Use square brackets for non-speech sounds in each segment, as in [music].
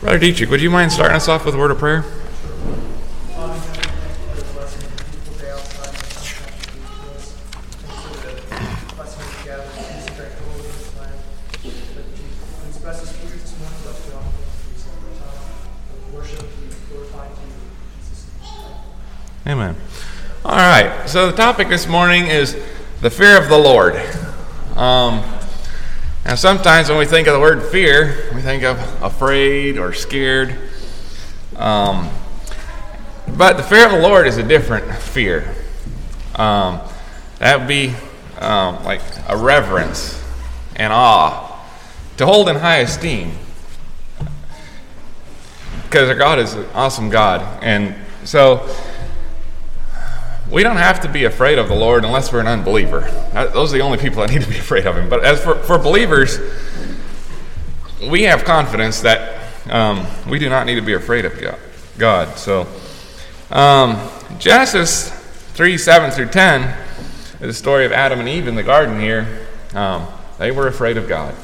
Brother Dietrich, would you mind starting us off with a word of prayer? Amen. All right, so the topic this morning is the fear of the Lord. Um, now, sometimes when we think of the word fear, we think of afraid or scared. Um, but the fear of the Lord is a different fear. Um, that would be um, like a reverence and awe, to hold in high esteem. Because our God is an awesome God. And so we don't have to be afraid of the Lord unless we're an unbeliever. Those are the only people that need to be [laughs] afraid of Him. But as for, for believers, we have confidence that um, we do not need to be afraid of God. So, um, Genesis 3 7 through 10 is the story of Adam and Eve in the garden here. Um, they were afraid of God.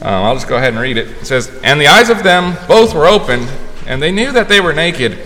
Um, I'll just go ahead and read it. It says, And the eyes of them both were opened, and they knew that they were naked.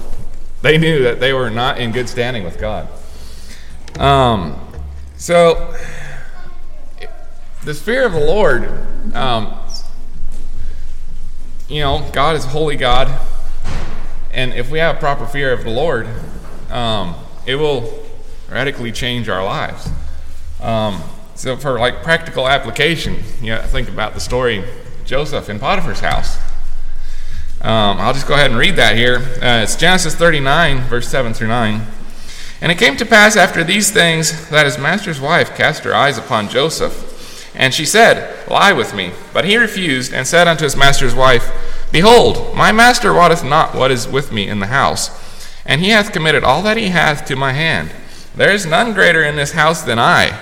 they knew that they were not in good standing with God. Um, so, this fear of the Lord, um, you know, God is holy God, and if we have proper fear of the Lord, um, it will radically change our lives. Um, so, for like practical application, you know, think about the story Joseph in Potiphar's house. Um, I'll just go ahead and read that here. Uh, it's Genesis 39, verse 7 through 9. And it came to pass after these things that his master's wife cast her eyes upon Joseph. And she said, Lie with me. But he refused, and said unto his master's wife, Behold, my master wotteth not what is with me in the house, and he hath committed all that he hath to my hand. There is none greater in this house than I.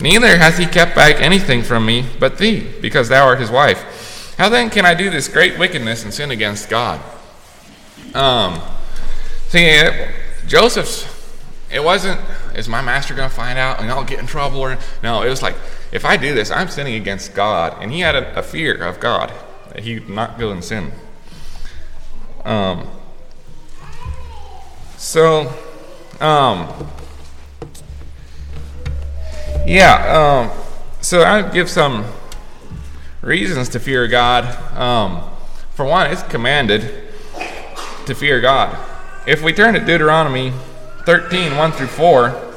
Neither hath he kept back anything from me but thee, because thou art his wife. How then can I do this great wickedness and sin against God? Um, see, it, Joseph's, it wasn't, is my master going to find out and I'll get in trouble? Or No, it was like, if I do this, I'm sinning against God. And he had a, a fear of God that he would not go and sin. Um, so, um, yeah, um, so I'll give some reasons to fear God. Um, for one, it's commanded to fear God. If we turn to Deuteronomy 13, 1 through 4,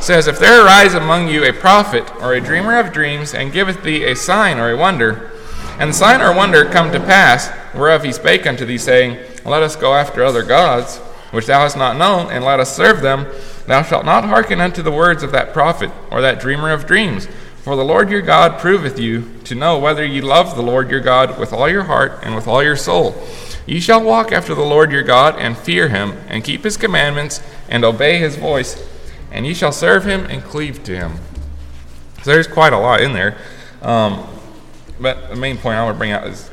says, If there arise among you a prophet or a dreamer of dreams, and giveth thee a sign or a wonder, and sign or wonder come to pass, whereof he spake unto thee, saying, Let us go after other gods, which thou hast not known, and let us serve them, thou shalt not hearken unto the words of that prophet or that dreamer of dreams. For the Lord your God proveth you to know whether ye love the Lord your God with all your heart and with all your soul. Ye shall walk after the Lord your God and fear him, and keep his commandments, and obey his voice, and ye shall serve him and cleave to him. So there's quite a lot in there. Um, but the main point I want to bring out is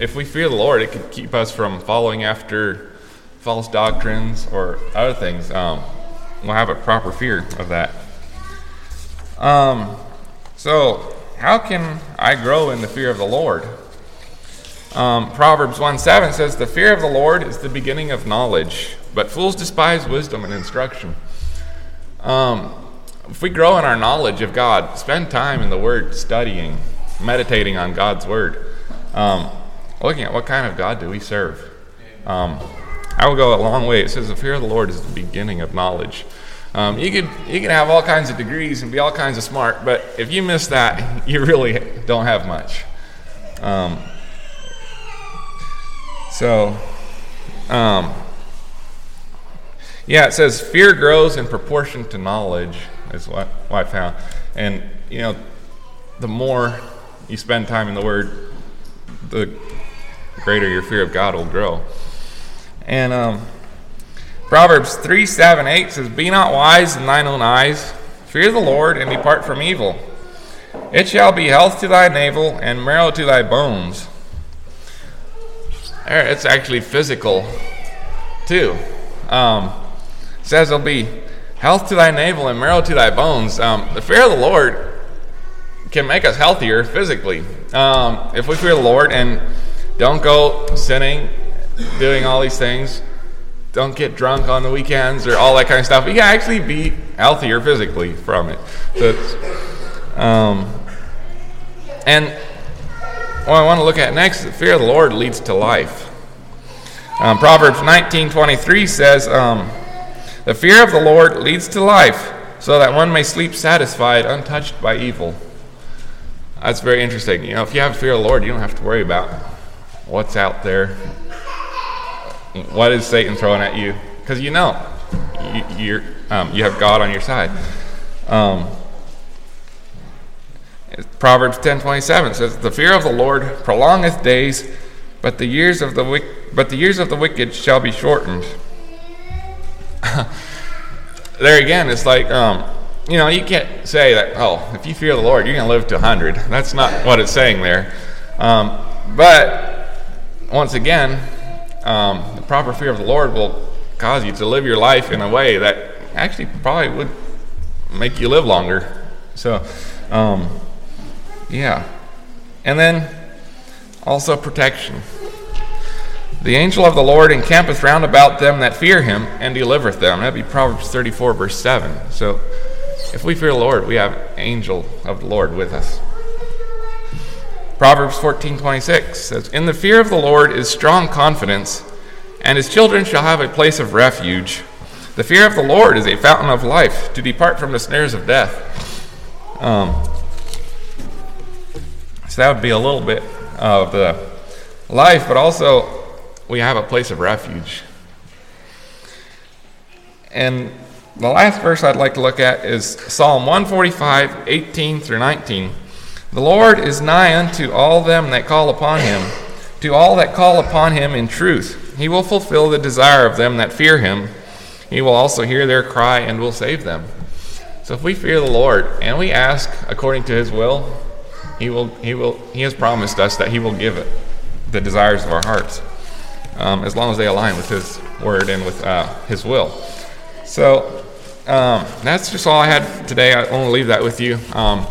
if we fear the Lord, it could keep us from following after false doctrines or other things. Um, we'll have a proper fear of that. Um, so, how can I grow in the fear of the Lord? Um, Proverbs 1 7 says, The fear of the Lord is the beginning of knowledge, but fools despise wisdom and instruction. Um, if we grow in our knowledge of God, spend time in the Word, studying, meditating on God's Word, um, looking at what kind of God do we serve. Um, I will go a long way. It says, The fear of the Lord is the beginning of knowledge. Um, you could you can have all kinds of degrees and be all kinds of smart, but if you miss that, [laughs] you really don't have much. Um, so, um, yeah, it says fear grows in proportion to knowledge. Is what, what I found, and you know, the more you spend time in the Word, the greater your fear of God will grow. And um, Proverbs 3 7 8 says, Be not wise in thine own eyes, fear the Lord, and depart from evil. It shall be health to thy navel and marrow to thy bones. It's actually physical, too. Um, says it'll be health to thy navel and marrow to thy bones. Um, the fear of the Lord can make us healthier physically. Um, if we fear the Lord and don't go sinning, doing all these things, don't get drunk on the weekends or all that kind of stuff, we can actually be healthier physically from it. Um, and what I want to look at next, is the fear of the Lord leads to life. Um, Proverbs 19:23 says, um, "The fear of the Lord leads to life, so that one may sleep satisfied, untouched by evil." That's very interesting. You know, if you have fear of the Lord, you don't have to worry about what's out there. What is Satan throwing at you? Because you know, you, um, you have God on your side. Um, Proverbs 10:27 says, "The fear of the Lord prolongeth days, but the years of the but the years of the wicked shall be shortened." [laughs] there again, it's like um, you know, you can't say that. Oh, if you fear the Lord, you're going to live to 100. That's not what it's saying there. Um, but once again, um, proper fear of the Lord will cause you to live your life in a way that actually probably would make you live longer. So, um, yeah. And then also protection. The angel of the Lord encampeth round about them that fear him and delivereth them. That'd be Proverbs 34, verse 7. So, if we fear the Lord, we have angel of the Lord with us. Proverbs 14:26 says, "In the fear of the Lord is strong confidence, and his children shall have a place of refuge. The fear of the Lord is a fountain of life, to depart from the snares of death." Um, so that would be a little bit of the life, but also we have a place of refuge. And the last verse I'd like to look at is Psalm 145, 18 through 19. The Lord is nigh unto all them that call upon him, to all that call upon him in truth. He will fulfill the desire of them that fear him. He will also hear their cry and will save them. So if we fear the Lord and we ask according to his will, he will he will he has promised us that he will give it the desires of our hearts. Um, as long as they align with his word and with uh, his will. So um, that's just all I had today. I want to leave that with you. Um,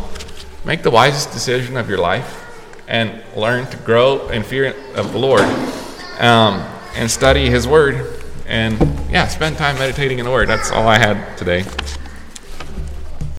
make the wisest decision of your life and learn to grow in fear of the Lord um, and study His Word. And yeah, spend time meditating in the Word. That's all I had today.